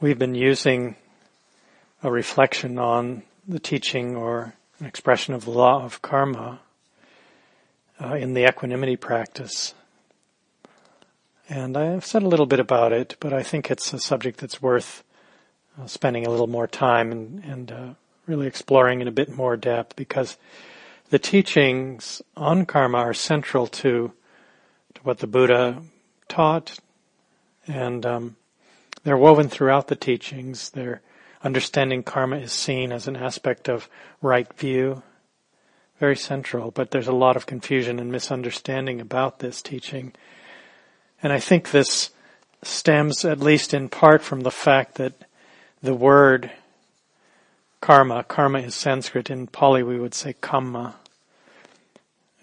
we've been using a reflection on the teaching or an expression of the law of karma uh, in the equanimity practice. And I've said a little bit about it, but I think it's a subject that's worth uh, spending a little more time and, and uh, really exploring in a bit more depth because the teachings on karma are central to, to what the Buddha taught, and um, they're woven throughout the teachings. They're understanding karma is seen as an aspect of right view, very central, but there's a lot of confusion and misunderstanding about this teaching. And I think this stems at least in part from the fact that the word karma, karma is Sanskrit, in Pali we would say kamma.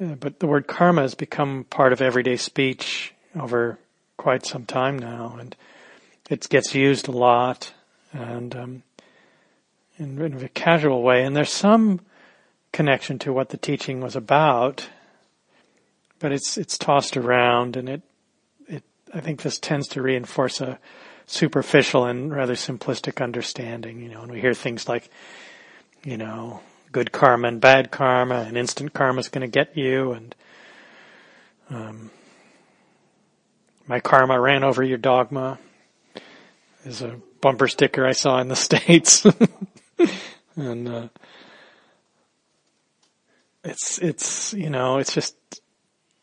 Uh, but the word karma has become part of everyday speech over quite some time now, and it gets used a lot, and um, in, in a casual way. And there's some connection to what the teaching was about, but it's it's tossed around, and it it I think this tends to reinforce a superficial and rather simplistic understanding. You know, and we hear things like, you know, good karma and bad karma, and instant karma is going to get you, and um, my karma ran over your dogma. Is a bumper sticker I saw in the states, and uh, it's it's you know it's just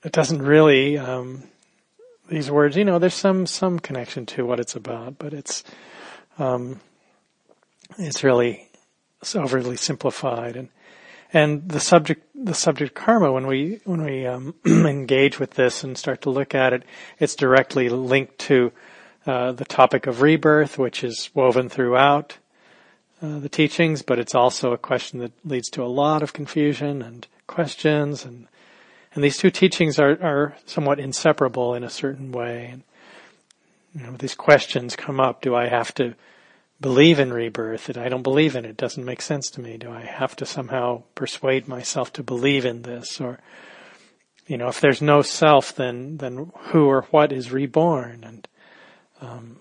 it doesn't really um, these words, you know, there's some some connection to what it's about, but it's um, it's really it's overly simplified. And and the subject the subject karma when we when we um, engage with this and start to look at it, it's directly linked to uh, the topic of rebirth, which is woven throughout uh, the teachings, but it's also a question that leads to a lot of confusion and questions and and these two teachings are, are somewhat inseparable in a certain way. And, you know, these questions come up. Do I have to believe in rebirth? I don't believe in it. it doesn't make sense to me. Do I have to somehow persuade myself to believe in this? Or, you know, if there's no self, then, then who or what is reborn? And, um,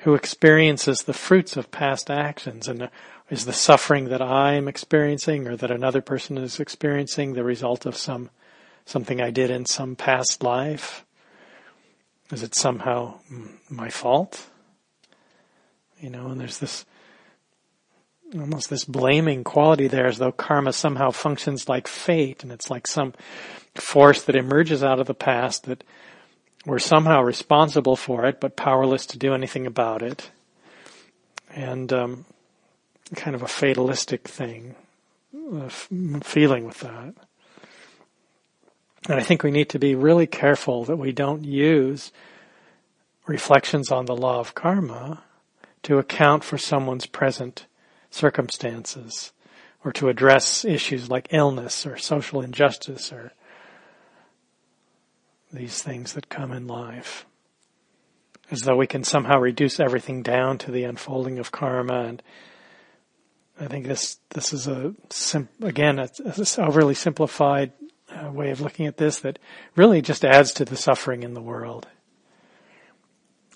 who experiences the fruits of past actions? And is the suffering that I'm experiencing or that another person is experiencing the result of some something I did in some past life? Is it somehow my fault? You know, and there's this almost this blaming quality there as though karma somehow functions like fate and it's like some force that emerges out of the past that we're somehow responsible for it but powerless to do anything about it. And um, kind of a fatalistic thing, a feeling with that. And I think we need to be really careful that we don't use reflections on the law of karma to account for someone's present circumstances or to address issues like illness or social injustice or these things that come in life. As though we can somehow reduce everything down to the unfolding of karma and I think this this is a sim, again a, a overly simplified uh, way of looking at this that really just adds to the suffering in the world.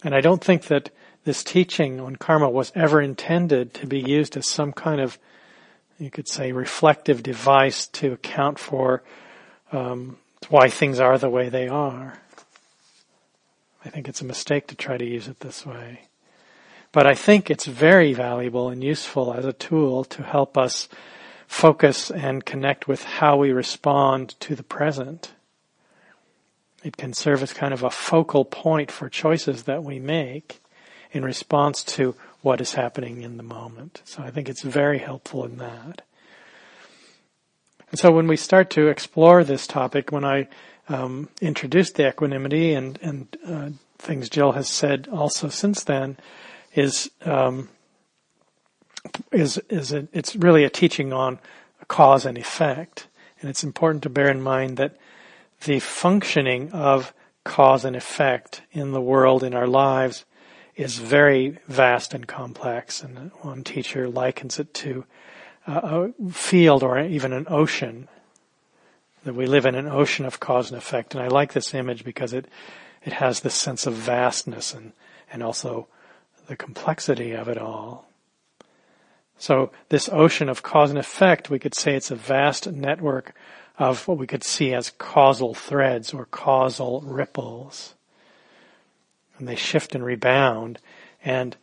And I don't think that this teaching on karma was ever intended to be used as some kind of, you could say, reflective device to account for um, why things are the way they are. I think it's a mistake to try to use it this way. But I think it's very valuable and useful as a tool to help us focus and connect with how we respond to the present. It can serve as kind of a focal point for choices that we make in response to what is happening in the moment. So I think it's very helpful in that. And so when we start to explore this topic, when I um, introduced the equanimity and and uh, things Jill has said also since then, is um, is is a, it's really a teaching on cause and effect, and it's important to bear in mind that the functioning of cause and effect in the world in our lives is very vast and complex. And one teacher likens it to a field or even an ocean. That we live in an ocean of cause and effect. And I like this image because it, it has this sense of vastness and, and also the complexity of it all. So this ocean of cause and effect, we could say it's a vast network of what we could see as causal threads or causal ripples. And they shift and rebound. And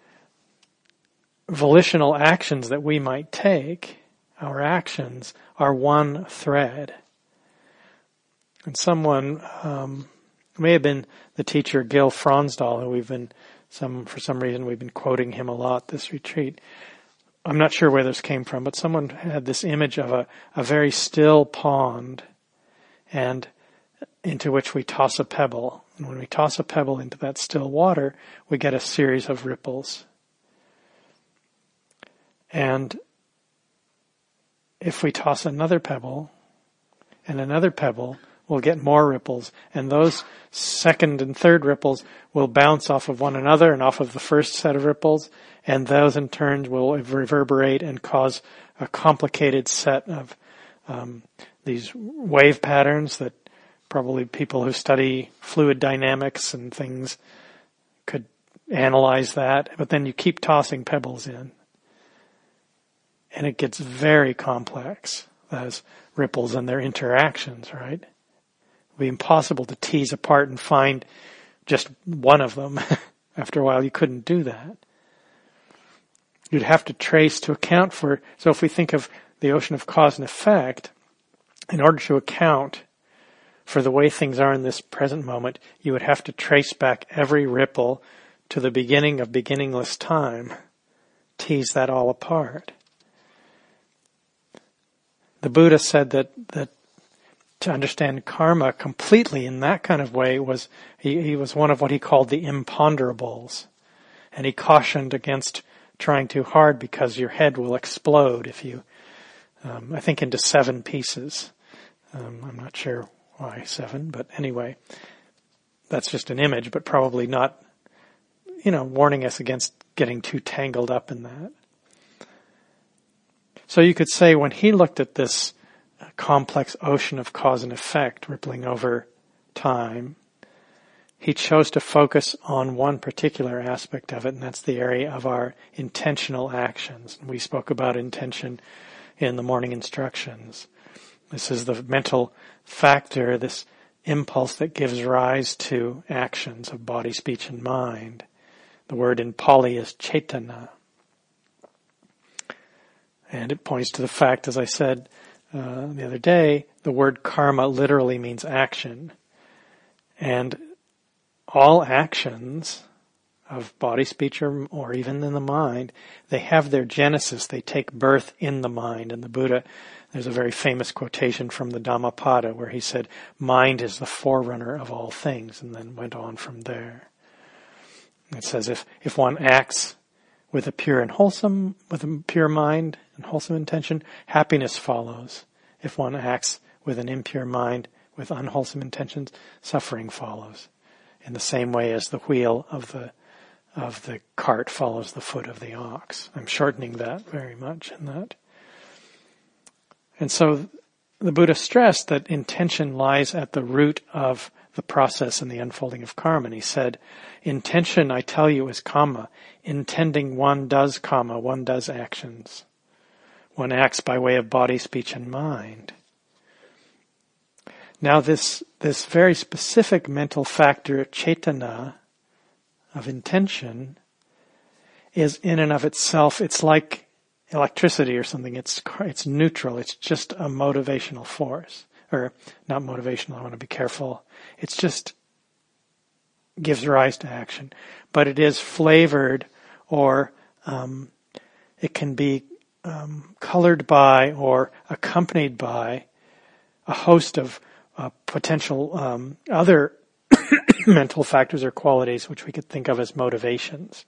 volitional actions that we might take, our actions, are one thread. And someone, um, may have been the teacher Gil Fronsdal, who we've been some for some reason we've been quoting him a lot this retreat. I'm not sure where this came from, but someone had this image of a, a very still pond and into which we toss a pebble. And when we toss a pebble into that still water, we get a series of ripples. And if we toss another pebble and another pebble, we'll get more ripples. And those second and third ripples will bounce off of one another and off of the first set of ripples. And those in turn will reverberate and cause a complicated set of um, these wave patterns that probably people who study fluid dynamics and things could analyze that. But then you keep tossing pebbles in. And it gets very complex, those ripples and their interactions, right? It would be impossible to tease apart and find just one of them. After a while, you couldn't do that. You'd have to trace to account for, so if we think of the ocean of cause and effect, in order to account for the way things are in this present moment, you would have to trace back every ripple to the beginning of beginningless time, tease that all apart. The Buddha said that, that to understand karma completely in that kind of way was he, he was one of what he called the imponderables. And he cautioned against trying too hard because your head will explode if you, um, I think into seven pieces. Um, I'm not sure why seven, but anyway, that's just an image, but probably not, you know, warning us against getting too tangled up in that. So you could say when he looked at this uh, complex ocean of cause and effect rippling over time, he chose to focus on one particular aspect of it, and that's the area of our intentional actions. We spoke about intention in the morning instructions. This is the mental factor, this impulse that gives rise to actions of body, speech, and mind. The word in Pali is cetana. And it points to the fact, as I said, uh, the other day, the word karma literally means action. And all actions of body, speech, or, or even in the mind, they have their genesis. They take birth in the mind. And the Buddha, there's a very famous quotation from the Dhammapada where he said, mind is the forerunner of all things, and then went on from there. It says if, if one acts with a pure and wholesome, with a pure mind and wholesome intention, happiness follows. If one acts with an impure mind, with unwholesome intentions, suffering follows. In the same way as the wheel of the of the cart follows the foot of the ox. I'm shortening that very much in that. And so the Buddha stressed that intention lies at the root of the process and the unfolding of karma. And he said, intention, I tell you, is karma. Intending one does karma, one does actions. One acts by way of body, speech, and mind. Now this, this very specific mental factor, cetana, of intention, is in and of itself, it's like electricity or something. It's, it's neutral. It's just a motivational force or not motivational, I want to be careful. It's just gives rise to action. But it is flavored or um, it can be um, colored by or accompanied by a host of uh, potential um, other mental factors or qualities which we could think of as motivations.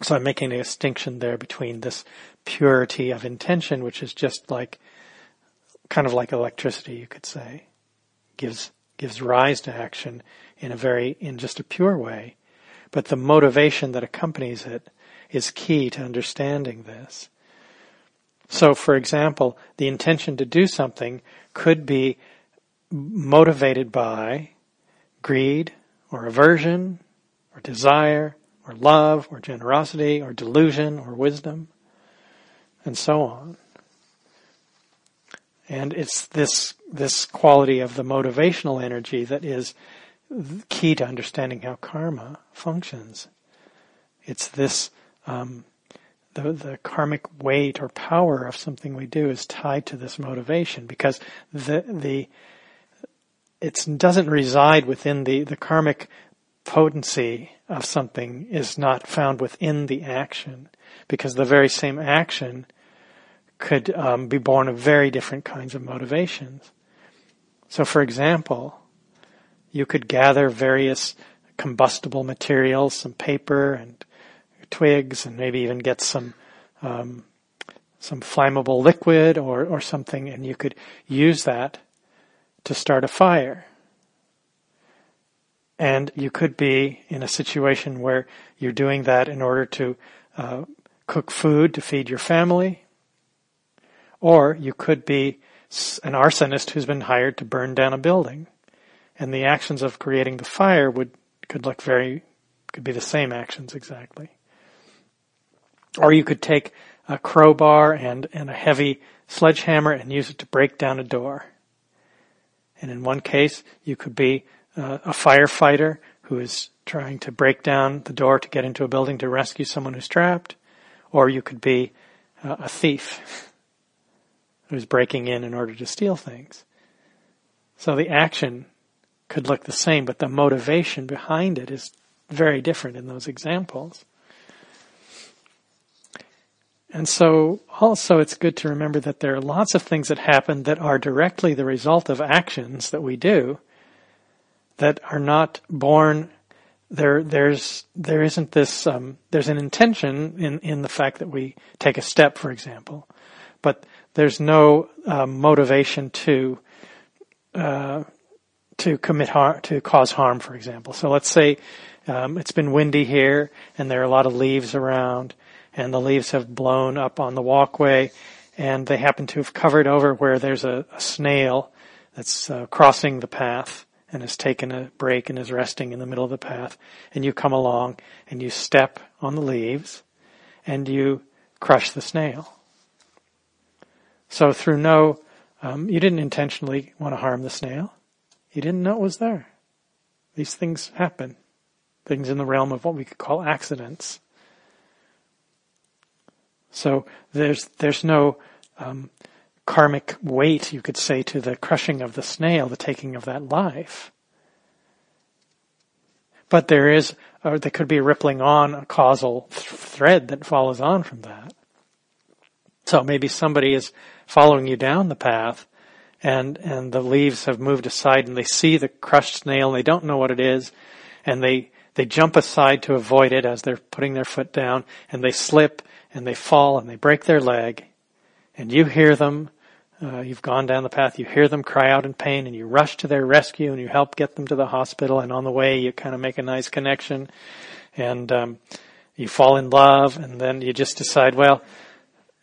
So I'm making a distinction there between this purity of intention, which is just like kind of like electricity, you could say, gives gives rise to action in a very in just a pure way, but the motivation that accompanies it is key to understanding this. So, for example, the intention to do something could be motivated by greed or aversion or desire or love or generosity or delusion or wisdom and so on. And it's this, this quality of the motivational energy that is key to understanding how karma functions. It's this, um, the, the karmic weight or power of something we do is tied to this motivation because the, the, it doesn't reside within the, the karmic potency of something is not found within the action because the very same action could um, be born of very different kinds of motivations. So, for example, you could gather various combustible materials, some paper and twigs, and maybe even get some um, some flammable liquid or or something, and you could use that to start a fire. And you could be in a situation where you're doing that in order to uh, cook food to feed your family, or you could be an arsonist who's been hired to burn down a building. And the actions of creating the fire would, could look very, could be the same actions exactly. Or you could take a crowbar and, and a heavy sledgehammer and use it to break down a door. And in one case, you could be uh, a firefighter who is trying to break down the door to get into a building to rescue someone who's trapped. Or you could be uh, a thief who's breaking in in order to steal things. So the action could look the same, but the motivation behind it is very different in those examples. And so also it's good to remember that there are lots of things that happen that are directly the result of actions that we do that are not born there there's there isn't this um, there's an intention in in the fact that we take a step for example but there's no uh, motivation to uh, to commit harm, to cause harm, for example. So let's say um, it's been windy here, and there are a lot of leaves around, and the leaves have blown up on the walkway, and they happen to have covered over where there's a, a snail that's uh, crossing the path and has taken a break and is resting in the middle of the path, and you come along and you step on the leaves, and you crush the snail. So through no, um, you didn't intentionally want to harm the snail. You didn't know it was there. These things happen. Things in the realm of what we could call accidents. So there's there's no um, karmic weight, you could say, to the crushing of the snail, the taking of that life. But there is, or there could be a rippling on, a causal th- thread that follows on from that. So maybe somebody is following you down the path and, and the leaves have moved aside and they see the crushed snail and they don't know what it is and they, they jump aside to avoid it as they're putting their foot down and they slip and they fall and they break their leg and you hear them uh, you've gone down the path, you hear them cry out in pain and you rush to their rescue and you help get them to the hospital and on the way you kind of make a nice connection and um, you fall in love and then you just decide, well,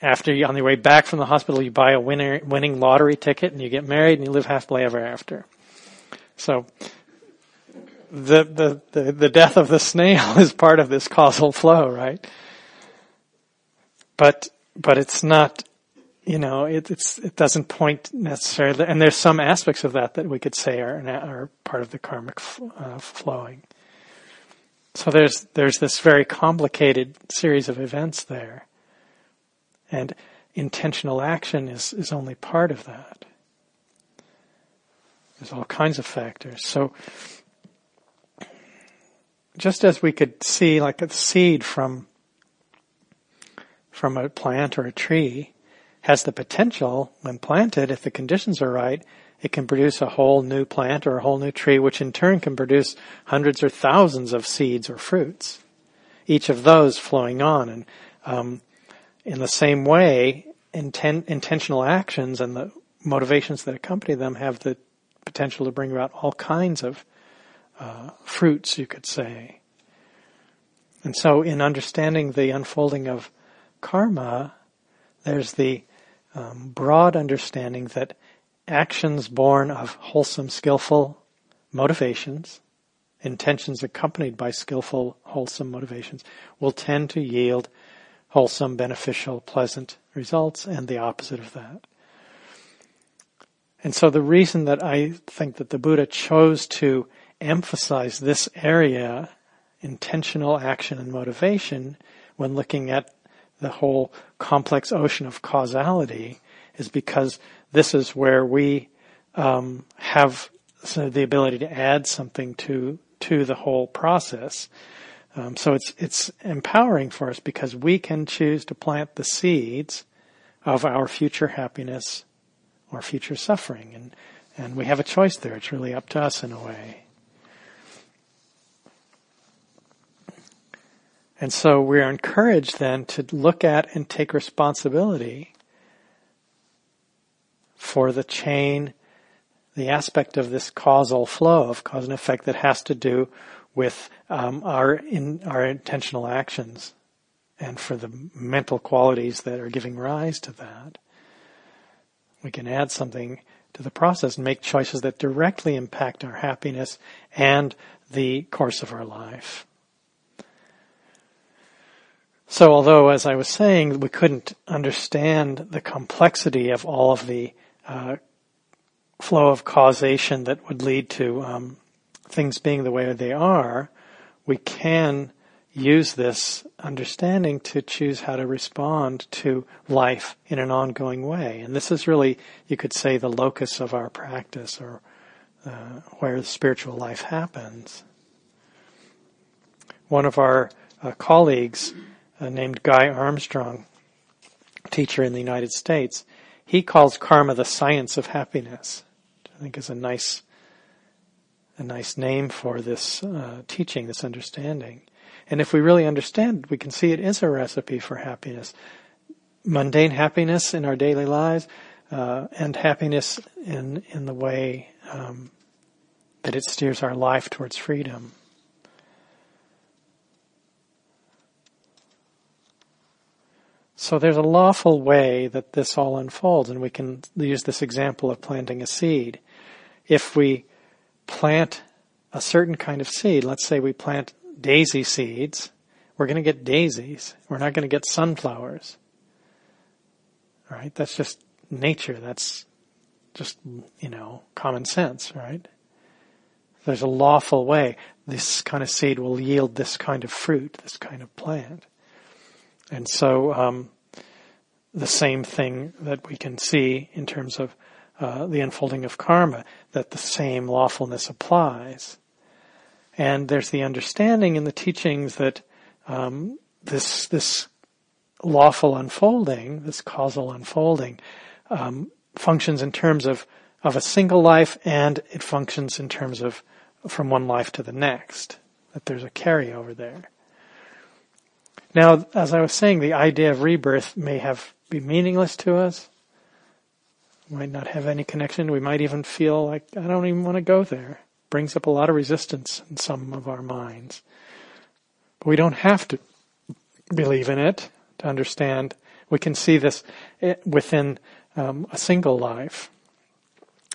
after you, on your way back from the hospital, you buy a winner, winning lottery ticket and you get married and you live happily ever after. So, the, the, the, the death of the snail is part of this causal flow, right? But, but it's not, you know, it, it's, it doesn't point necessarily, and there's some aspects of that that we could say are, are part of the karmic uh, flowing. So there's, there's this very complicated series of events there. And intentional action is, is only part of that. There's all kinds of factors. So, just as we could see like a seed from, from a plant or a tree has the potential when planted, if the conditions are right, it can produce a whole new plant or a whole new tree, which in turn can produce hundreds or thousands of seeds or fruits. Each of those flowing on. And um, in the same way, inten- intentional actions and the motivations that accompany them have the potential to bring about all kinds of uh, fruits, you could say. And so, in understanding the unfolding of karma, there's the um, broad understanding that actions born of wholesome, skillful motivations, intentions accompanied by skillful, wholesome motivations will tend to yield wholesome, beneficial, pleasant results and the opposite of that. And so the reason that I think that the Buddha chose to emphasize this area, intentional action and motivation, when looking at the whole complex ocean of causality, is because this is where we um, have so the ability to add something to to the whole process. Um, so it's it's empowering for us because we can choose to plant the seeds of our future happiness or future suffering. And, and we have a choice there. It's really up to us in a way. And so we are encouraged then to look at and take responsibility for the chain, the aspect of this causal flow of cause and effect that has to do with um, our in our intentional actions, and for the mental qualities that are giving rise to that. We can add something to the process and make choices that directly impact our happiness and the course of our life. So although, as I was saying, we couldn't understand the complexity of all of the uh, flow of causation that would lead to um, things being the way they are, we can use this understanding to choose how to respond to life in an ongoing way. And this is really, you could say, the locus of our practice or uh, where the spiritual life happens. One of our uh, colleagues, uh, named Guy Armstrong, teacher in the United States, he calls karma the science of happiness. I think is a nice, a nice name for this uh, teaching, this understanding. And if we really understand, we can see it is a recipe for happiness. Mundane happiness in our daily lives, uh, and happiness in in the way um, that it steers our life towards freedom. So there's a lawful way that this all unfolds, and we can use this example of planting a seed. If we plant a certain kind of seed, let's say we plant daisy seeds, we're going to get daisies. We're not going to get sunflowers. All right? That's just nature. That's just, you know, common sense, right? There's a lawful way. This kind of seed will yield this kind of fruit, this kind of plant. And so, um, the same thing that we can see in terms of uh, the unfolding of karma, that the same lawfulness applies. And there's the understanding in the teachings that um, this this lawful unfolding, this causal unfolding, um, functions in terms of of a single life, and it functions in terms of from one life to the next. That there's a carryover there. Now, as I was saying, the idea of rebirth may have be meaningless to us. Might not have any connection. We might even feel like I don't even want to go there brings up a lot of resistance in some of our minds. But we don't have to believe in it to understand. We can see this eh, within um, a single life.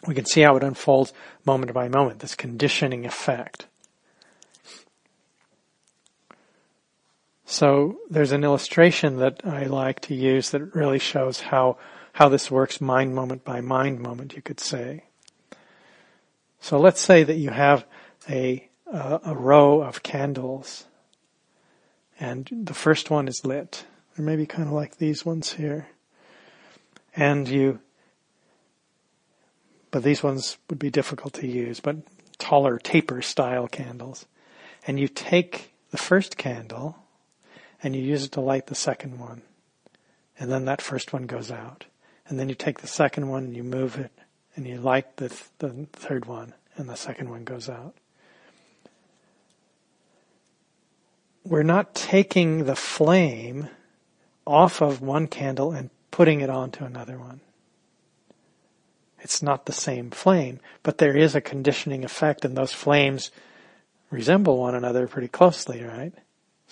We can see how it unfolds moment by moment, this conditioning effect. So there's an illustration that I like to use that really shows how, how this works mind moment by mind moment, you could say. So let's say that you have a, a, a row of candles and the first one is lit. Or maybe kind of like these ones here. And you, but these ones would be difficult to use, but taller taper style candles. And you take the first candle and you use it to light the second one. And then that first one goes out. And then you take the second one and you move it and you light the, th- the third one, and the second one goes out. We're not taking the flame off of one candle and putting it onto another one. It's not the same flame, but there is a conditioning effect, and those flames resemble one another pretty closely, right?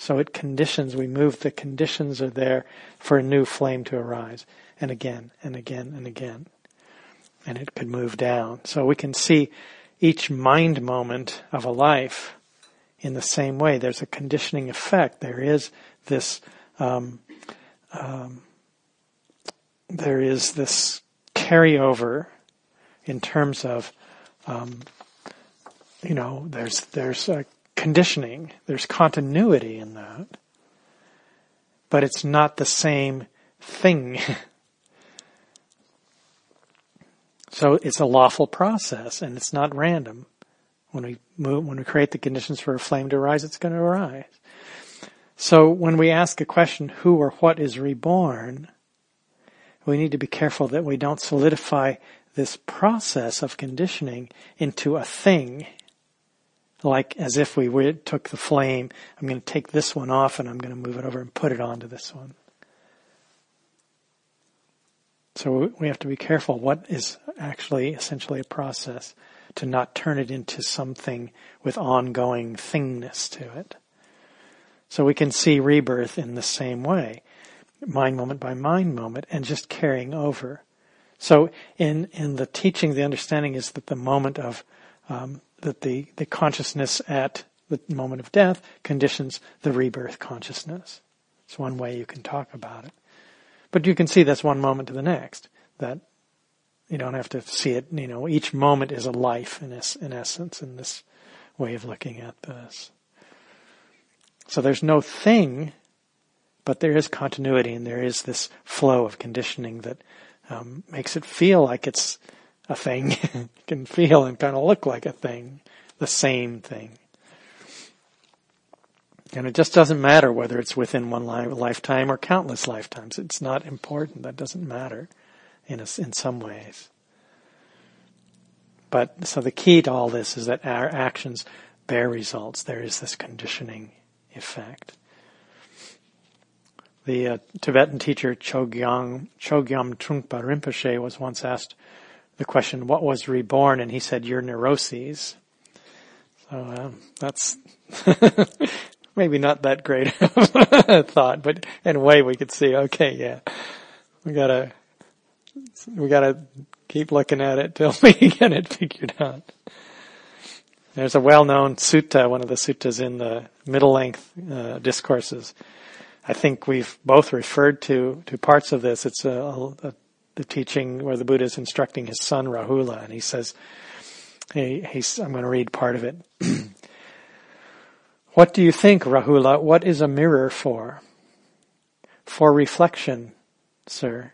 So it conditions, we move, the conditions are there for a new flame to arise, and again, and again, and again and it could move down. So we can see each mind moment of a life in the same way. There's a conditioning effect. There is this, um, um, there is this carryover in terms of, um, you know, there's there's a conditioning, there's continuity in that, but it's not the same thing. so it's a lawful process, and it's not random. When we move, when we create the conditions for a flame to arise, it's going to arise. So when we ask a question, who or what is reborn, we need to be careful that we don't solidify this process of conditioning into a thing. Like as if we took the flame, I'm going to take this one off and I'm going to move it over and put it onto this one. So we have to be careful what is actually essentially a process to not turn it into something with ongoing thingness to it. So we can see rebirth in the same way mind moment by mind moment and just carrying over. So in, in the teaching, the understanding is that the moment of, um, that the, the consciousness at the moment of death conditions the rebirth consciousness. It's one way you can talk about it. But you can see that's one moment to the next. That you don't have to see it, you know, each moment is a life in, es- in essence in this way of looking at this. So there's no thing but there is continuity and there is this flow of conditioning that um, makes it feel like it's a thing. can feel and kind of look like a thing, the same thing. And it just doesn't matter whether it's within one li- lifetime or countless lifetimes. It's not important. That doesn't matter in a, in some ways. But so the key to all this is that our actions bear results. There is this conditioning effect. The uh, Tibetan teacher Chogyam, Chogyam Trungpa Rinpoche was once asked the question, what was reborn? And he said, your neuroses. So uh, that's maybe not that great thought, but in a way we could see, okay, yeah, we gotta, we gotta keep looking at it till we get it figured out. There's a well-known sutta, one of the suttas in the middle length uh, discourses, I think we've both referred to to parts of this. It's a, a, the teaching where the Buddha is instructing his son Rahula, and he says, I'm going to read part of it. what do you think, Rahula? What is a mirror for? For reflection, sir.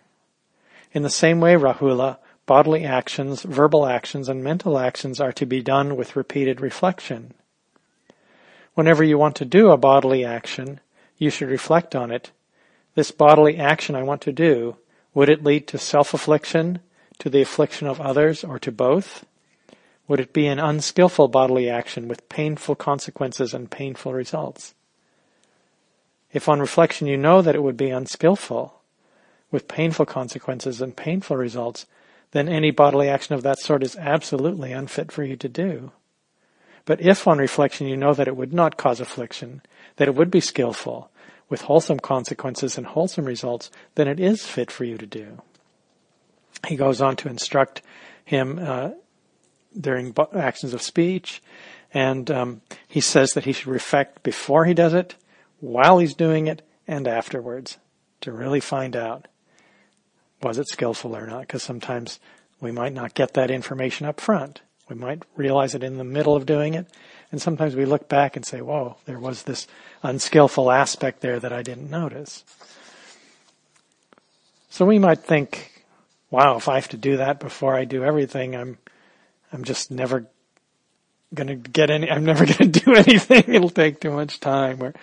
In the same way, Rahula, bodily actions, verbal actions, and mental actions are to be done with repeated reflection. Whenever you want to do a bodily action, you should reflect on it. This bodily action I want to do, would it lead to self-affliction, to the affliction of others, or to both? Would it be an unskillful bodily action with painful consequences and painful results? If on reflection you know that it would be unskillful, with painful consequences and painful results, then any bodily action of that sort is absolutely unfit for you to do. But if on reflection you know that it would not cause affliction, that it would be skillful, with wholesome consequences and wholesome results, then it is fit for you to do. He goes on to instruct him uh, during actions of speech, and um, he says that he should reflect before he does it, while he's doing it, and afterwards to really find out was it skillful or not. Because sometimes we might not get that information up front. We might realize it in the middle of doing it, and sometimes we look back and say, whoa, there was this unskillful aspect there that I didn't notice. So we might think, wow, if I have to do that before I do everything, I'm, I'm just never gonna get any, I'm never gonna do anything. It'll take too much time or,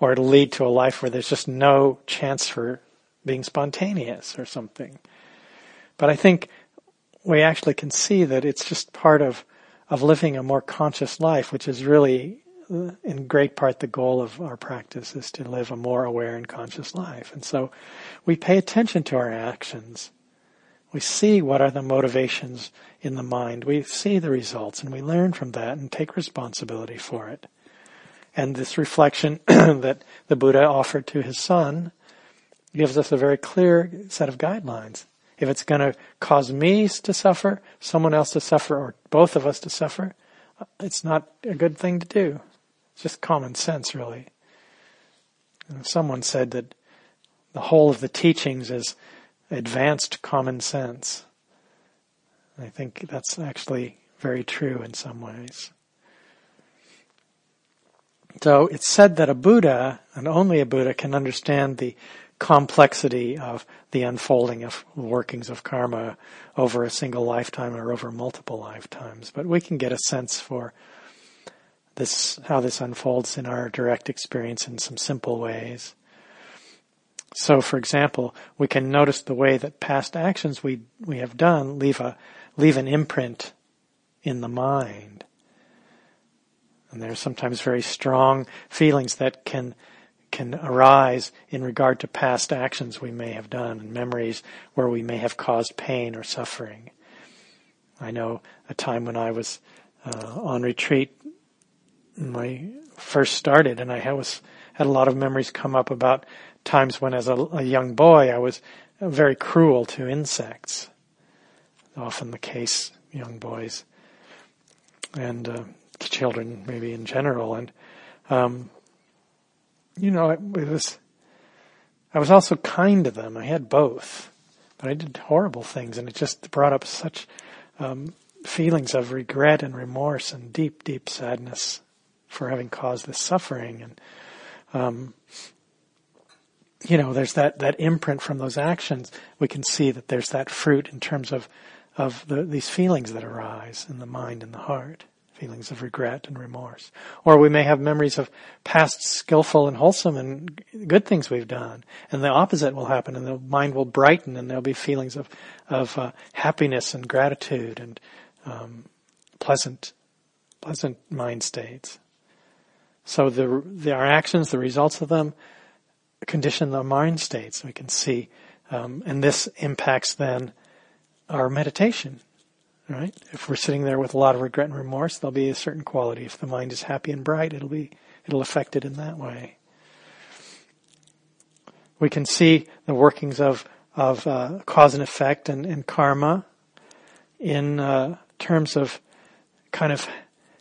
or it'll lead to a life where there's just no chance for being spontaneous or something. But I think we actually can see that it's just part of of living a more conscious life, which is really uh, in great part the goal of our practice is to live a more aware and conscious life. And so we pay attention to our actions. We see what are the motivations in the mind. We see the results and we learn from that and take responsibility for it. And this reflection that the Buddha offered to his son gives us a very clear set of guidelines. If it's going to cause me to suffer, someone else to suffer, or both of us to suffer, uh, it's not a good thing to do. It's just common sense, really. And someone said that the whole of the teachings is advanced common sense. I think that's actually very true in some ways. So it's said that a Buddha, and only a Buddha, can understand the complexity of the unfolding of workings of karma over a single lifetime or over multiple lifetimes. But we can get a sense for this, how this unfolds in our direct experience in some simple ways. So, for example, we can notice the way that past actions we, we have done leave a, leave an imprint in the mind. And there are sometimes very strong feelings that can can arise in regard to past actions we may have done and memories where we may have caused pain or suffering. I know a time when I was uh, on retreat when I first started, and I was had a lot of memories come up about times when, as a, a young boy, I was very cruel to insects. Often the case, young boys and uh, children, maybe in general, and um, you know, it, it was. I was also kind to them. I had both, but I did horrible things, and it just brought up such um, feelings of regret and remorse and deep, deep sadness for having caused this suffering. And um, you know, there's that that imprint from those actions. We can see that there's that fruit in terms of of the, these feelings that arise in the mind and the heart feelings of regret and remorse. Or we may have memories of past skillful and wholesome and good things we've done. And the opposite will happen and the mind will brighten and there'll be feelings of, of uh, happiness and gratitude and um, pleasant, pleasant mind states. So the, the, our actions, the results of them, condition the mind states. We can see, um, and this impacts then our meditation Right? If we're sitting there with a lot of regret and remorse, there'll be a certain quality. If the mind is happy and bright, it'll be, it'll affect it in that way. We can see the workings of, of uh, cause and effect and, and karma in uh, terms of kind of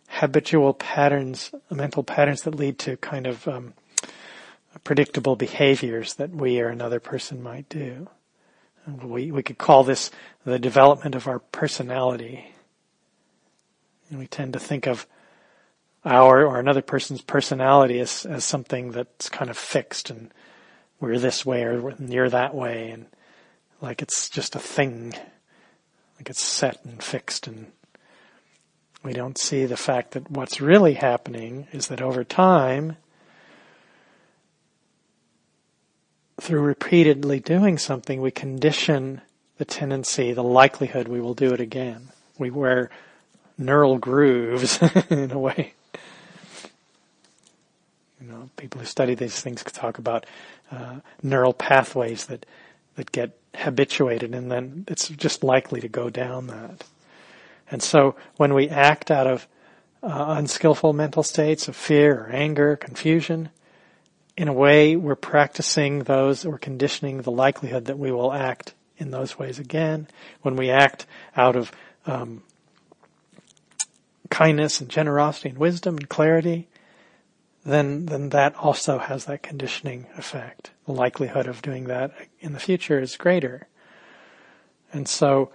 habitual patterns, mental patterns that lead to kind of um, predictable behaviors that we or another person might do. We, we could call this the development of our personality. And we tend to think of our or another person's personality as, as something that's kind of fixed and we're this way or you're that way and like it's just a thing. Like it's set and fixed and we don't see the fact that what's really happening is that over time through repeatedly doing something, we condition the tendency, the likelihood we will do it again. We wear neural grooves in a way. You know, people who study these things could talk about uh, neural pathways that that get habituated, and then it's just likely to go down that. And so, when we act out of uh, unskillful mental states of fear or anger, confusion, in a way, we're practicing those, we're conditioning the likelihood that we will act in those ways again. When we act out of um, kindness and generosity and wisdom and clarity, then then that also has that conditioning effect. The likelihood of doing that in the future is greater. And so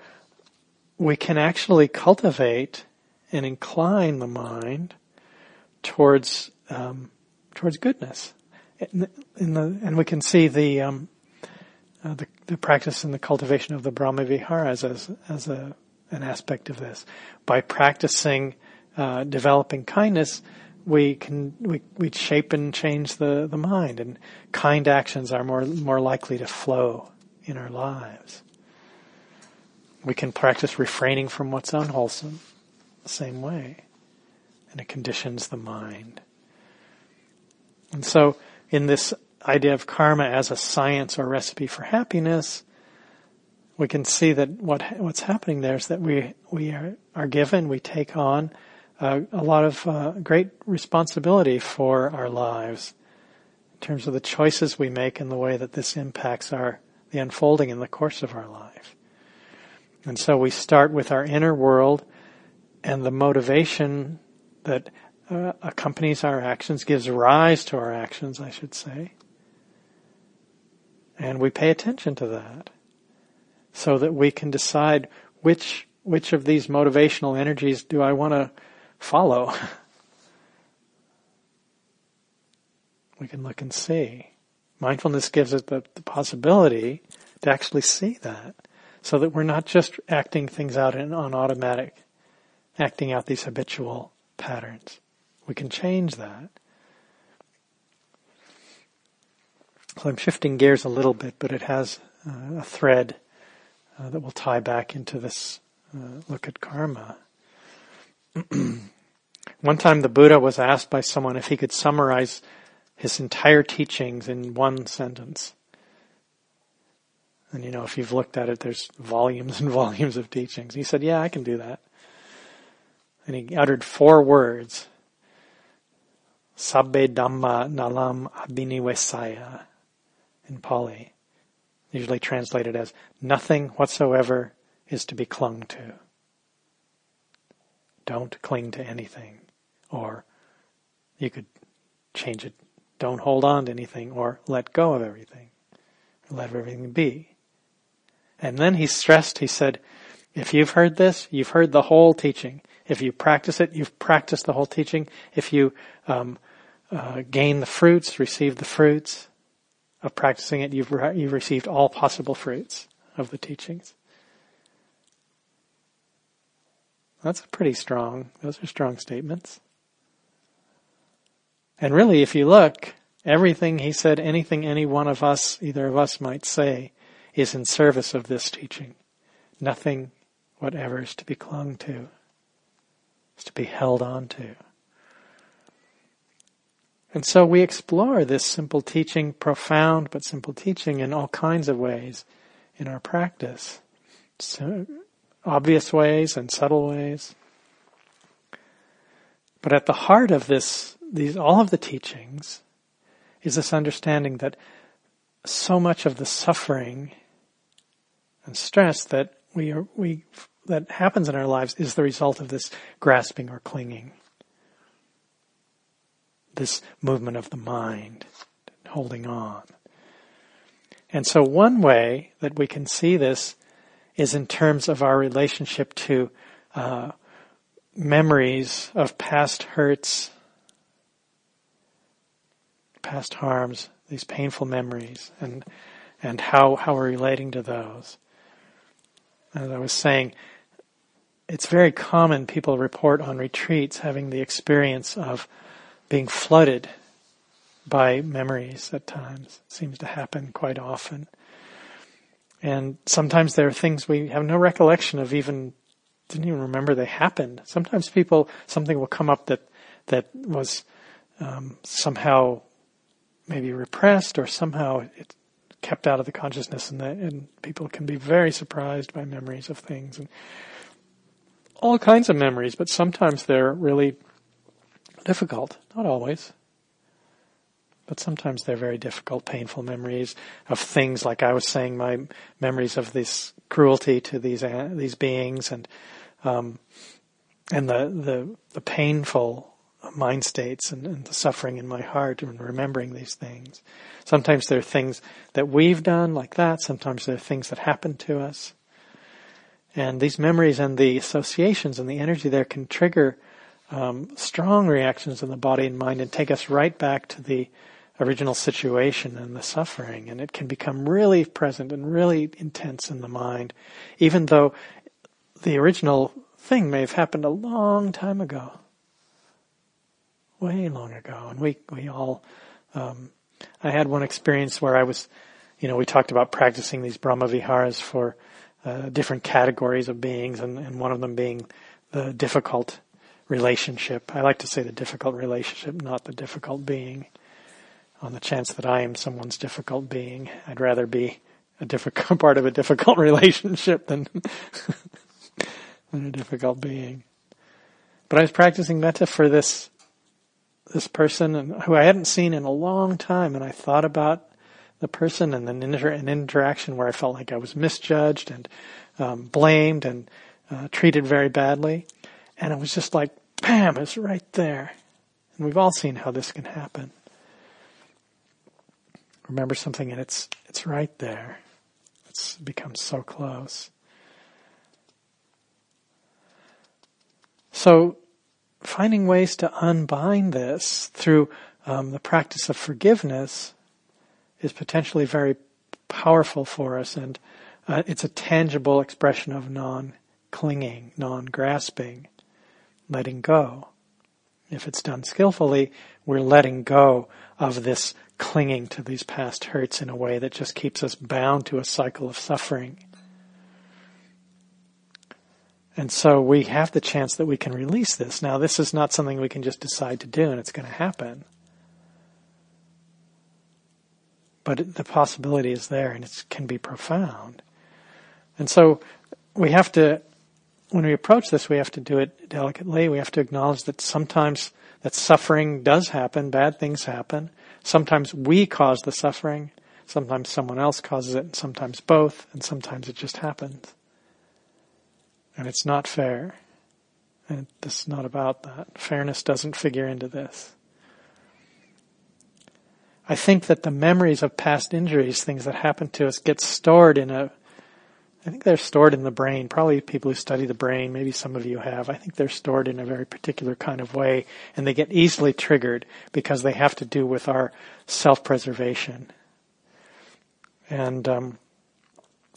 we can actually cultivate and incline the mind towards um, towards goodness in the, and we can see the, um, uh, the, the practice and the cultivation of the Brahma Viharas as as a an aspect of this. By practicing uh, developing kindness, we can we we shape and change the the mind, and kind actions are more more likely to flow in our lives. We can practice refraining from what's unwholesome the same way, and it conditions the mind. And so in this idea of karma as a science or recipe for happiness, we can see that what what's happening there is that we we are, are given, we take on uh, a lot of uh, great responsibility for our lives in terms of the choices we make and the way that this impacts our the unfolding in the course of our life. And so we start with our inner world and the motivation that uh, accompanies our actions, gives rise to our actions, I should say. And we pay attention to that so that we can decide which, which of these motivational energies do I want to follow. we can look and see. Mindfulness gives us the, the possibility to actually see that so that we're not just acting things out in, on automatic, acting out these habitual patterns. We can change that. So I'm shifting gears a little bit, but it has uh, a thread uh, that will tie back into this uh, look at karma. One time the Buddha was asked by someone if he could summarize his entire teachings in one sentence. And you know, if you've looked at it, there's volumes and volumes of teachings. He said, yeah, I can do that. And he uttered four words. Sabbe Dhamma Nalam Abhinivesaya in Pali. Usually translated as nothing whatsoever is to be clung to. Don't cling to anything. Or you could change it. Don't hold on to anything or let go of everything. Let everything be. And then he stressed, he said, if you've heard this, you've heard the whole teaching. If you practice it, you've practiced the whole teaching. If you um, uh, gain the fruits, receive the fruits of practicing it, you've, re- you've received all possible fruits of the teachings. That's pretty strong. Those are strong statements. And really, if you look, everything he said, anything any one of us, either of us might say, is in service of this teaching. Nothing whatever is to be clung to, is to be held on to. And so we explore this simple teaching, profound but simple teaching in all kinds of ways in our practice. So, obvious ways and subtle ways. But at the heart of this, these, all of the teachings is this understanding that so much of the suffering and stress that we are, we, that happens in our lives is the result of this grasping or clinging. This movement of the mind, holding on. And so one way that we can see this is in terms of our relationship to uh, memories of past hurts, past harms, these painful memories, and and how how we're relating to those as I was saying, it's very common people report on retreats having the experience of being flooded by memories at times. It seems to happen quite often. And sometimes there are things we have no recollection of even, didn't even remember they happened. Sometimes people, something will come up that, that was um, somehow maybe repressed or somehow it kept out of the consciousness and, and people can be very surprised by memories of things and all kinds of memories, but sometimes they're really difficult. Not always. But sometimes they're very difficult, painful memories of things like I was saying, my memories of this cruelty to these these beings, and um, and the the the painful mind states and, and, the suffering in my heart and remembering these things. Sometimes there are things that we've done like that. Sometimes there are things that happen to us. And these memories and the associations and the energy there can trigger um, strong reactions in the body and mind and take us right back to the original situation and the suffering. And it can become really present and really intense in the mind, even though the original thing may have happened a long time ago way long ago, and we we all. Um, I had one experience where I was, you know, we talked about practicing these Brahma Viharas for uh, different categories of beings, and, and one of them being the difficult relationship. I like to say the difficult relationship, not the difficult being. On the chance that I am someone's difficult being, I'd rather be a difficult part of a difficult relationship than than a difficult being. But I was practicing metta for this this person who I hadn't seen in a long time, and I thought about the person and then inter- an interaction where I felt like I was misjudged and um, blamed and uh, treated very badly, and it was just like, bam, it's right there. And we've all seen how this can happen. Remember something and it's, it's right there. It's become so close. So finding ways to unbind this through um, the practice of forgiveness is potentially very powerful for us, and uh, it's a tangible expression of non-clinging, non-grasping, letting go. If it's done skillfully, we're letting go of this clinging to these past hurts in a way that just keeps us bound to a cycle of suffering. And so we have the chance that we can release this. Now, this is not something we can just decide to do and it's going to happen. But the possibility is there and it can be profound. And so we have to, when we approach this, we have to do it delicately. We have to acknowledge that sometimes that suffering does happen, bad things happen. Sometimes we cause the suffering, sometimes someone else causes it, and sometimes both, and sometimes it just happens. And it's not fair. And this is not about that. Fairness doesn't figure into this. I think that the memories of past injuries, things that happened to us, get stored in a, I think they're stored in the brain. Probably people who study the brain, maybe some of you have. I think they're stored in a very particular kind of way and they get easily triggered because they have to do with our self-preservation. And, um,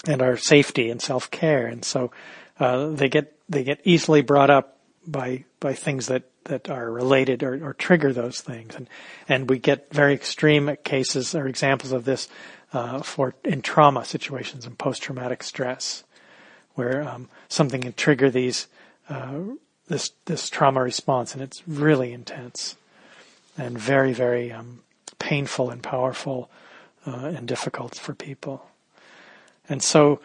and our safety and self-care. And so uh, they get they get easily brought up by by things that that are related or, or trigger those things, and and we get very extreme cases or examples of this uh, for in trauma situations and post traumatic stress, where um, something can trigger these uh, this this trauma response, and it's really intense and very very um, painful and powerful uh, and difficult for people, and so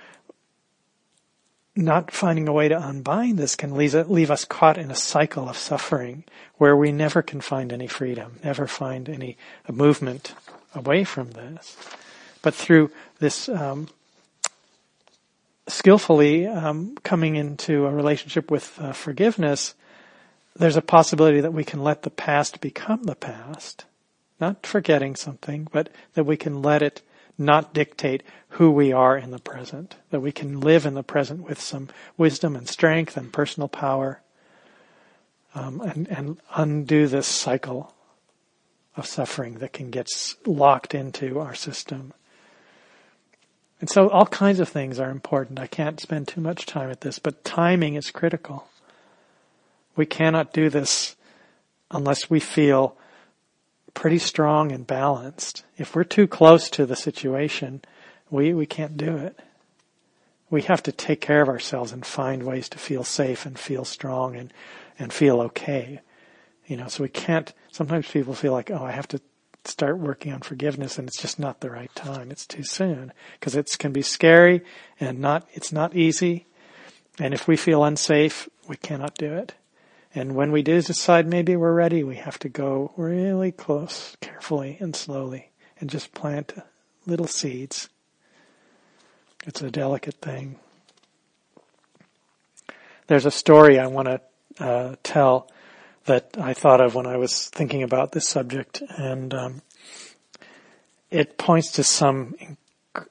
not finding a way to unbind this can leave us caught in a cycle of suffering where we never can find any freedom, never find any movement away from this. But through this um, skillfully um, coming into a relationship with uh, forgiveness, there's a possibility that we can let the past become the past. Not forgetting something, but that we can let it not dictate who we are in the present, that we can live in the present with some wisdom and strength and personal power, um, and, and undo this cycle of suffering that can get locked into our system. And so all kinds of things are important. I can't spend too much time at this, but timing is critical. We cannot do this unless we feel pretty strong and balanced. If we're too close to the situation, we, we can't do it. We have to take care of ourselves and find ways to feel safe and feel strong and, and feel okay. You know, so we can't, sometimes people feel like, oh, I have to start working on forgiveness and it's just not the right time. It's too soon because it can be scary and not, it's not easy. And if we feel unsafe, we cannot do it. And when we do decide maybe we're ready, we have to go really close, carefully and slowly, and just plant little seeds. It's a delicate thing. There's a story I want to uh, tell that I thought of when I was thinking about this subject, and um, it points to some inc-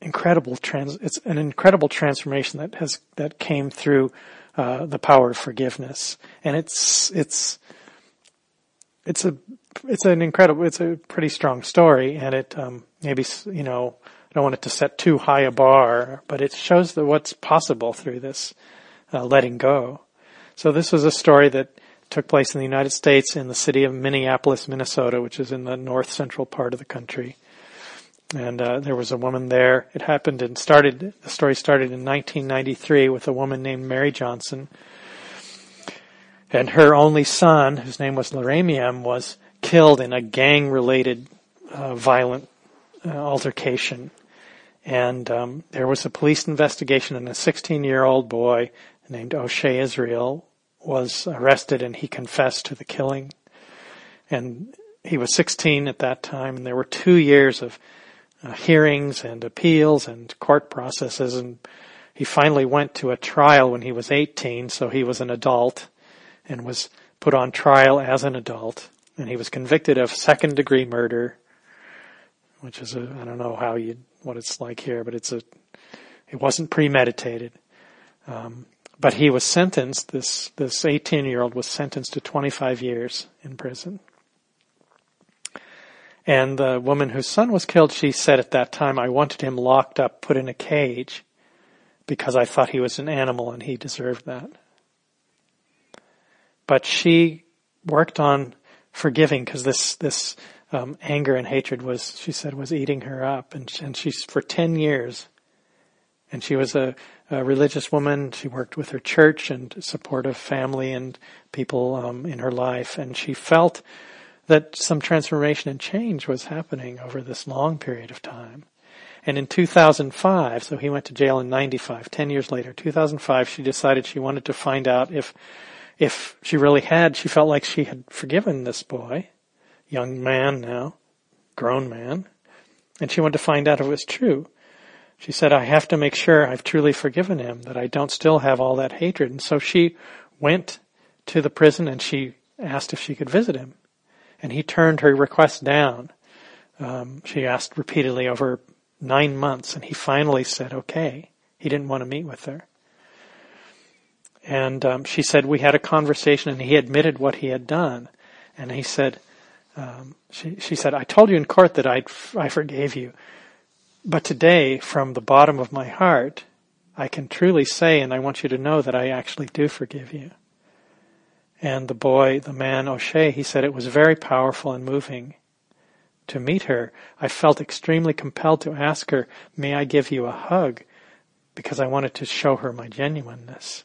incredible trans. It's an incredible transformation that has that came through uh, the power of forgiveness, and it's it's it's a it's an incredible it's a pretty strong story, and it um, maybe you know I don't want it to set too high a bar, but it shows that what's possible through this uh, letting go. So this was a story that took place in the United States in the city of Minneapolis, Minnesota, which is in the north central part of the country. And uh, there was a woman there. It happened and started. The story started in 1993 with a woman named Mary Johnson, and her only son, whose name was Laramiun, was killed in a gang-related uh, violent uh, altercation. And um, there was a police investigation, and a 16-year-old boy named O'Shea Israel was arrested, and he confessed to the killing. And he was 16 at that time, and there were two years of uh, hearings and appeals and court processes and he finally went to a trial when he was 18 so he was an adult and was put on trial as an adult, and he was convicted of second degree murder, which is a, I don't know how you, what it's like here, but it's a, it wasn't premeditated. Um, but he was sentenced, this, this 18 year old was sentenced to 25 years in prison. And the woman whose son was killed, she said at that time, I wanted him locked up, put in a cage, because I thought he was an animal and he deserved that. But she worked on forgiving because this, this, um, anger and hatred was, she said, was eating her up. And, and she's, for 10 years, and she was a, a, religious woman. She worked with her church and supportive family and people um, in her life. And she felt that some transformation and change was happening over this long period of time. And in 2005, so he went to jail in 95, 10 years later, 2005, she decided she wanted to find out if, if she really had, she felt like she had forgiven this boy, young man now, grown man, and she wanted to find out if it was true. She said, I have to make sure I've truly forgiven him, that I don't still have all that hatred. And so she went to the prison and she asked if she could visit him. And he turned her request down. Um, she asked repeatedly over nine months and he finally said okay. He didn't want to meet with her. And um, she said, we had a conversation and he admitted what he had done. And he said, um, she, she said, I told you in court that I, I forgave you. But today, from the bottom of my heart, I can truly say, and I want you to know that I actually do forgive you. And the boy, the man, O'Shea, he said it was very powerful and moving to meet her. I felt extremely compelled to ask her, may I give you a hug? Because I wanted to show her my genuineness.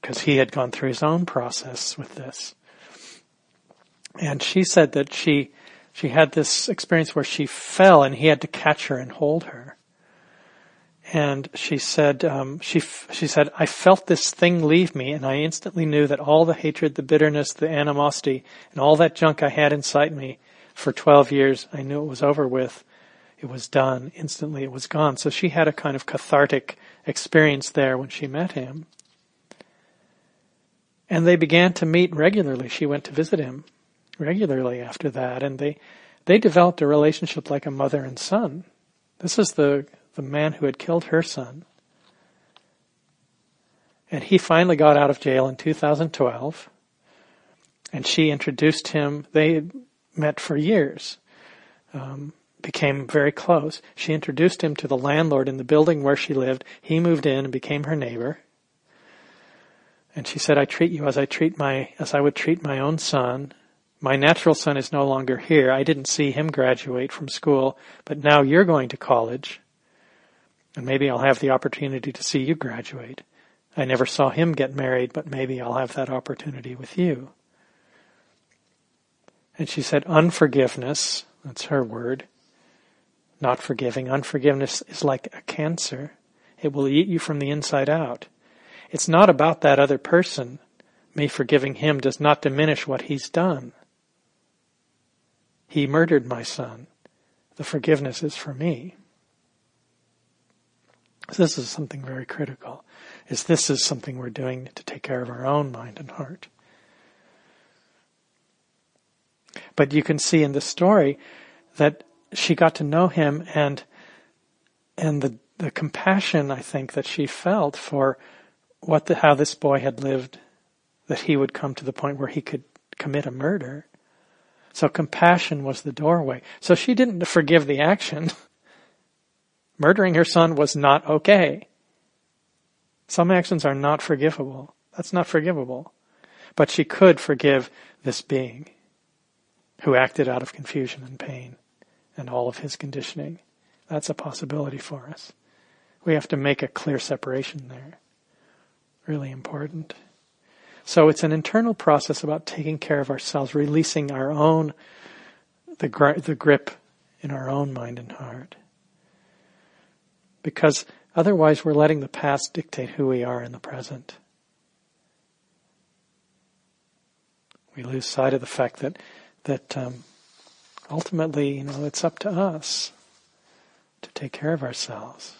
Because he had gone through his own process with this. And she said that she she had this experience where she fell and he had to catch her and hold her. And she said, um, she she said, I felt this thing leave me, and I instantly knew that all the hatred, the bitterness, the animosity, and all that junk I had inside me for 12 years, I knew it was over with. It was done. Instantly, it was gone. So she had a kind of cathartic experience there when she met him. And they began to meet regularly. She went to visit him regularly after that, and they they developed a relationship like a mother and son. This is the the man who had killed her son. And he finally got out of jail in 2012. And she introduced him. They had met for years, um, became very close. She introduced him to the landlord in the building where she lived. He moved in and became her neighbor. And she said, I treat you as I treat my, as I would treat my own son. My natural son is no longer here. I didn't see him graduate from school, but now you're going to college. And maybe I'll have the opportunity to see you graduate. I never saw him get married, but maybe I'll have that opportunity with you. And she said, unforgiveness, that's her word, not forgiving. Unforgiveness is like a cancer. It will eat you from the inside out. It's not about that other person. Me forgiving him does not diminish what he's done. He murdered my son. The forgiveness is for me. So this is something very critical. Is this is something we're doing to take care of our own mind and heart. But you can see in the story that she got to know him and and the the compassion I think that she felt for what the, how this boy had lived, that he would come to the point where he could commit a murder. So compassion was the doorway. So she didn't forgive the action. Murdering her son was not okay. Some actions are not forgivable. That's not forgivable. But she could forgive this being who acted out of confusion and pain and all of his conditioning. That's a possibility for us. We have to make a clear separation there. Really important. So it's an internal process about taking care of ourselves, releasing our own, the, gri- the grip in our own mind and heart. Because otherwise we're letting the past dictate who we are in the present. We lose sight of the fact that, that, um, ultimately, you know, it's up to us to take care of ourselves.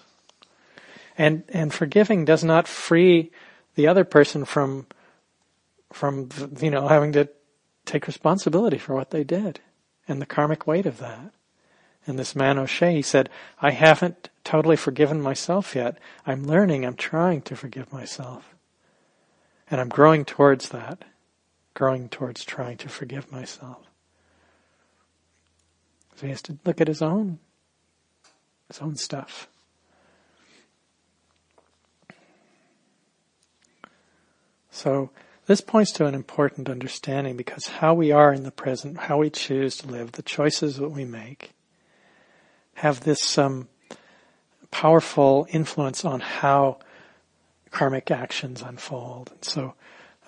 And, and forgiving does not free the other person from from, you know, having to take responsibility for what they did and the karmic weight of that. And this man O'Shea, he said, I haven't totally forgiven myself yet. I'm learning, I'm trying to forgive myself. And I'm growing towards that, growing towards trying to forgive myself. So he has to look at his own, his own stuff. So this points to an important understanding because how we are in the present, how we choose to live, the choices that we make, have this um, powerful influence on how karmic actions unfold. And so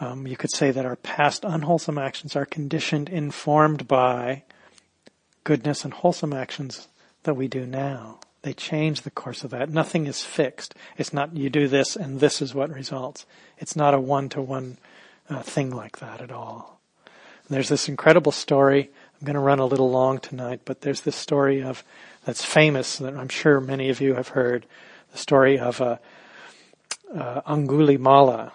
um, you could say that our past unwholesome actions are conditioned, informed by goodness and wholesome actions that we do now. They change the course of that. Nothing is fixed. It's not you do this and this is what results. It's not a one-to-one uh, thing like that at all. And there's this incredible story. I'm going to run a little long tonight, but there's this story of that's famous that I'm sure many of you have heard. The story of uh, uh, Angulimala.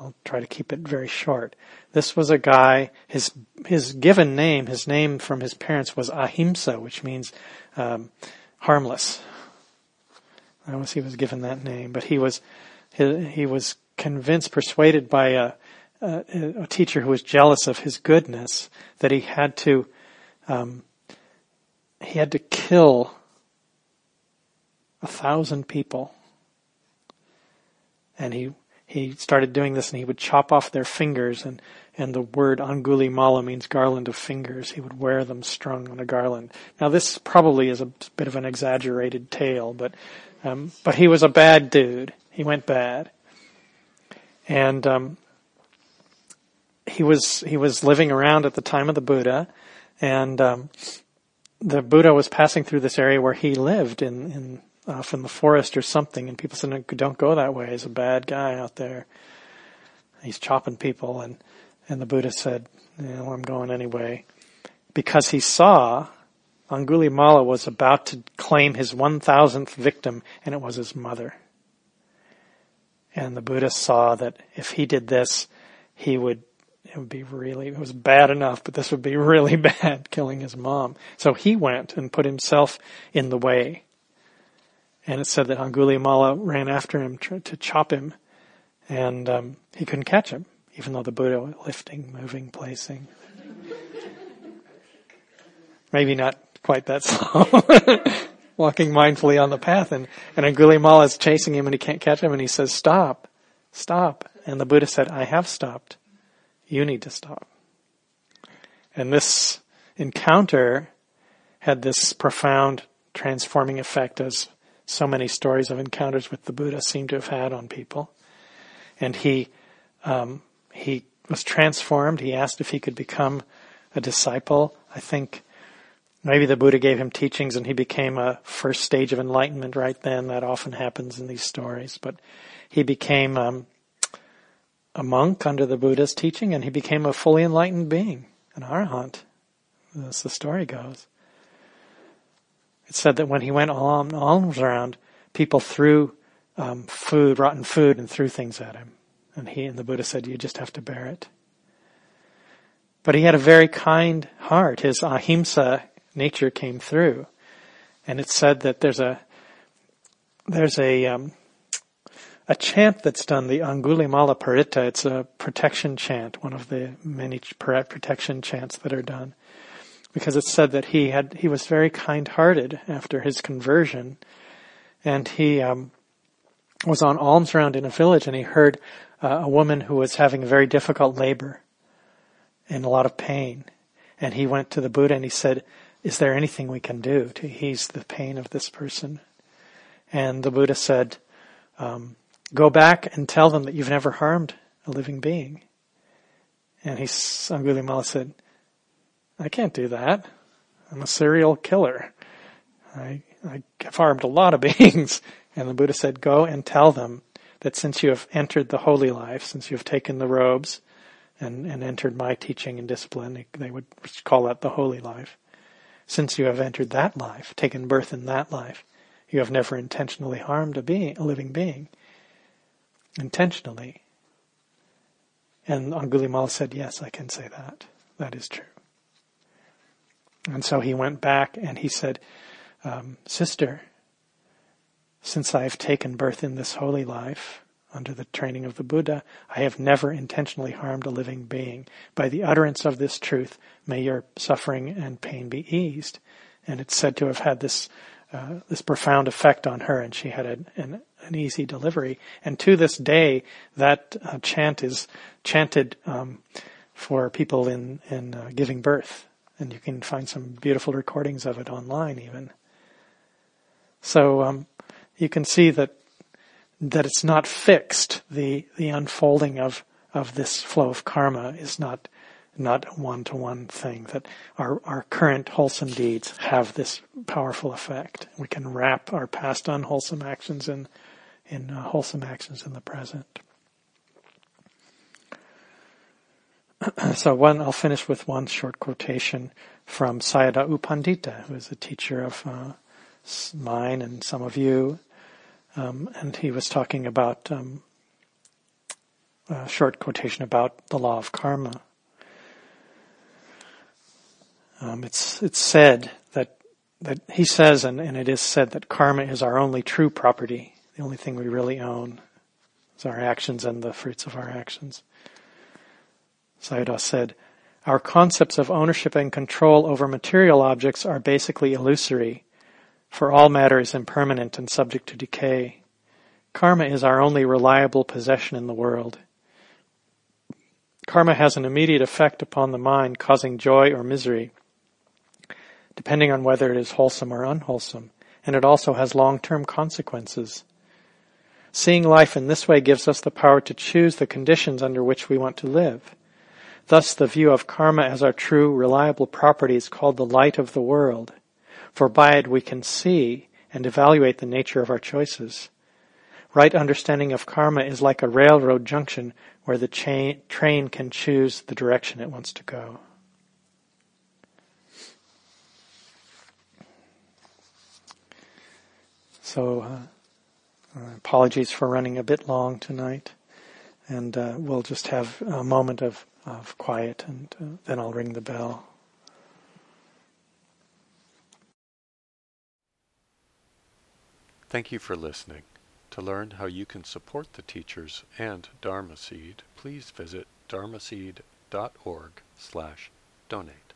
I'll try to keep it very short. This was a guy, his, his given name, his name from his parents was Ahimsa, which means um, harmless. I was he was given that name, but he was he, he was convinced, persuaded by a, a, a, teacher who was jealous of his goodness that he had to um, he had to kill a thousand people, and he he started doing this, and he would chop off their fingers and and the word anguli mala means garland of fingers. He would wear them strung on a garland. Now this probably is a bit of an exaggerated tale, but, um, but he was a bad dude. He went bad. And, um, he was, he was living around at the time of the Buddha and, um, the Buddha was passing through this area where he lived in, in, in the forest or something and people said, don't go that way. He's a bad guy out there. He's chopping people and, and the Buddha said, I'm going anyway. Because he saw Angulimala was about to claim his 1000th victim and it was his mother. And the Buddha saw that if he did this, he would, it would be really, it was bad enough, but this would be really bad, killing his mom. So he went and put himself in the way. And it said that Angulimala ran after him to chop him, and um, he couldn't catch him even though the Buddha lifting, moving, placing. Maybe not quite that slow. Walking mindfully on the path and, and Angulimala is chasing him and he can't catch him and he says, stop, stop. And the Buddha said, I have stopped. You need to stop. And this encounter had this profound transforming effect as so many stories of encounters with the Buddha seem to have had on people. And he um, he was transformed. He asked if he could become a disciple. I think maybe the Buddha gave him teachings and he became a first stage of enlightenment right then. That often happens in these stories. But he became um, a monk under the Buddha's teaching and he became a fully enlightened being, an arahant, as the story goes. It said that when he went alms around, people threw um, food, rotten food, and threw things at him. And he and the Buddha said, you just have to bear it. But he had a very kind heart. His ahimsa nature came through. And it's said that there's a, there's a, um, a chant that's done, the Angulimala Paritta. It's a protection chant, one of the many protection chants that are done. Because it's said that he had, he was very kind-hearted after his conversion. And he, um, was on alms round in a village and he heard uh, a woman who was having a very difficult labor and a lot of pain. And he went to the Buddha and he said, is there anything we can do to ease the pain of this person? And the Buddha said, um, go back and tell them that you've never harmed a living being. And he, Angulimala said, I can't do that. I'm a serial killer. I, I have harmed a lot of beings. And the Buddha said, go and tell them that since you have entered the holy life, since you have taken the robes and, and entered my teaching and discipline, they would call that the holy life. Since you have entered that life, taken birth in that life, you have never intentionally harmed a being, a living being. Intentionally. And Angulimala said, Yes, I can say that. That is true. And so he went back and he said, um, Sister, since I have taken birth in this holy life, under the training of the Buddha, I have never intentionally harmed a living being. By the utterance of this truth, may your suffering and pain be eased. And it's said to have had this uh, this profound effect on her, and she had an, an, easy delivery. And to this day, that uh, chant is chanted um, for people in in uh, giving birth, and you can find some beautiful recordings of it online, even. So um, you can see that that it's not fixed. The the unfolding of of this flow of karma is not not a one to one thing. That our our current wholesome deeds have this powerful effect. We can wrap our past unwholesome actions in in uh, wholesome actions in the present. so one, I'll finish with one short quotation from Sayadaw U Pandita, who is a teacher of uh, mine and some of you, um, and he was talking about um, a short quotation about the law of karma. Um, it's it's said that that he says, and, and it is said that karma is our only true property. The only thing we really own is our actions and the fruits of our actions. Sayadaw said, Our concepts of ownership and control over material objects are basically illusory for all matter is impermanent and subject to decay. Karma is our only reliable possession in the world. Karma has an immediate effect upon the mind, causing joy or misery, depending on whether it is wholesome or unwholesome, and it also has long-term consequences. Seeing life in this way gives us the power to choose the conditions under which we want to live. Thus, the view of karma as our true, reliable property is called the light of the world for by it we can see and evaluate the nature of our choices. Right understanding of karma is like a railroad junction where the train can choose the direction it wants to go. So, uh, uh, apologies for running a bit long tonight, and uh, we'll just have a moment of, of quiet, and uh, then I'll ring the bell. Thank you for listening. To learn how you can support the teachers and Dharma Seed, please visit dharmaseed.org slash donate.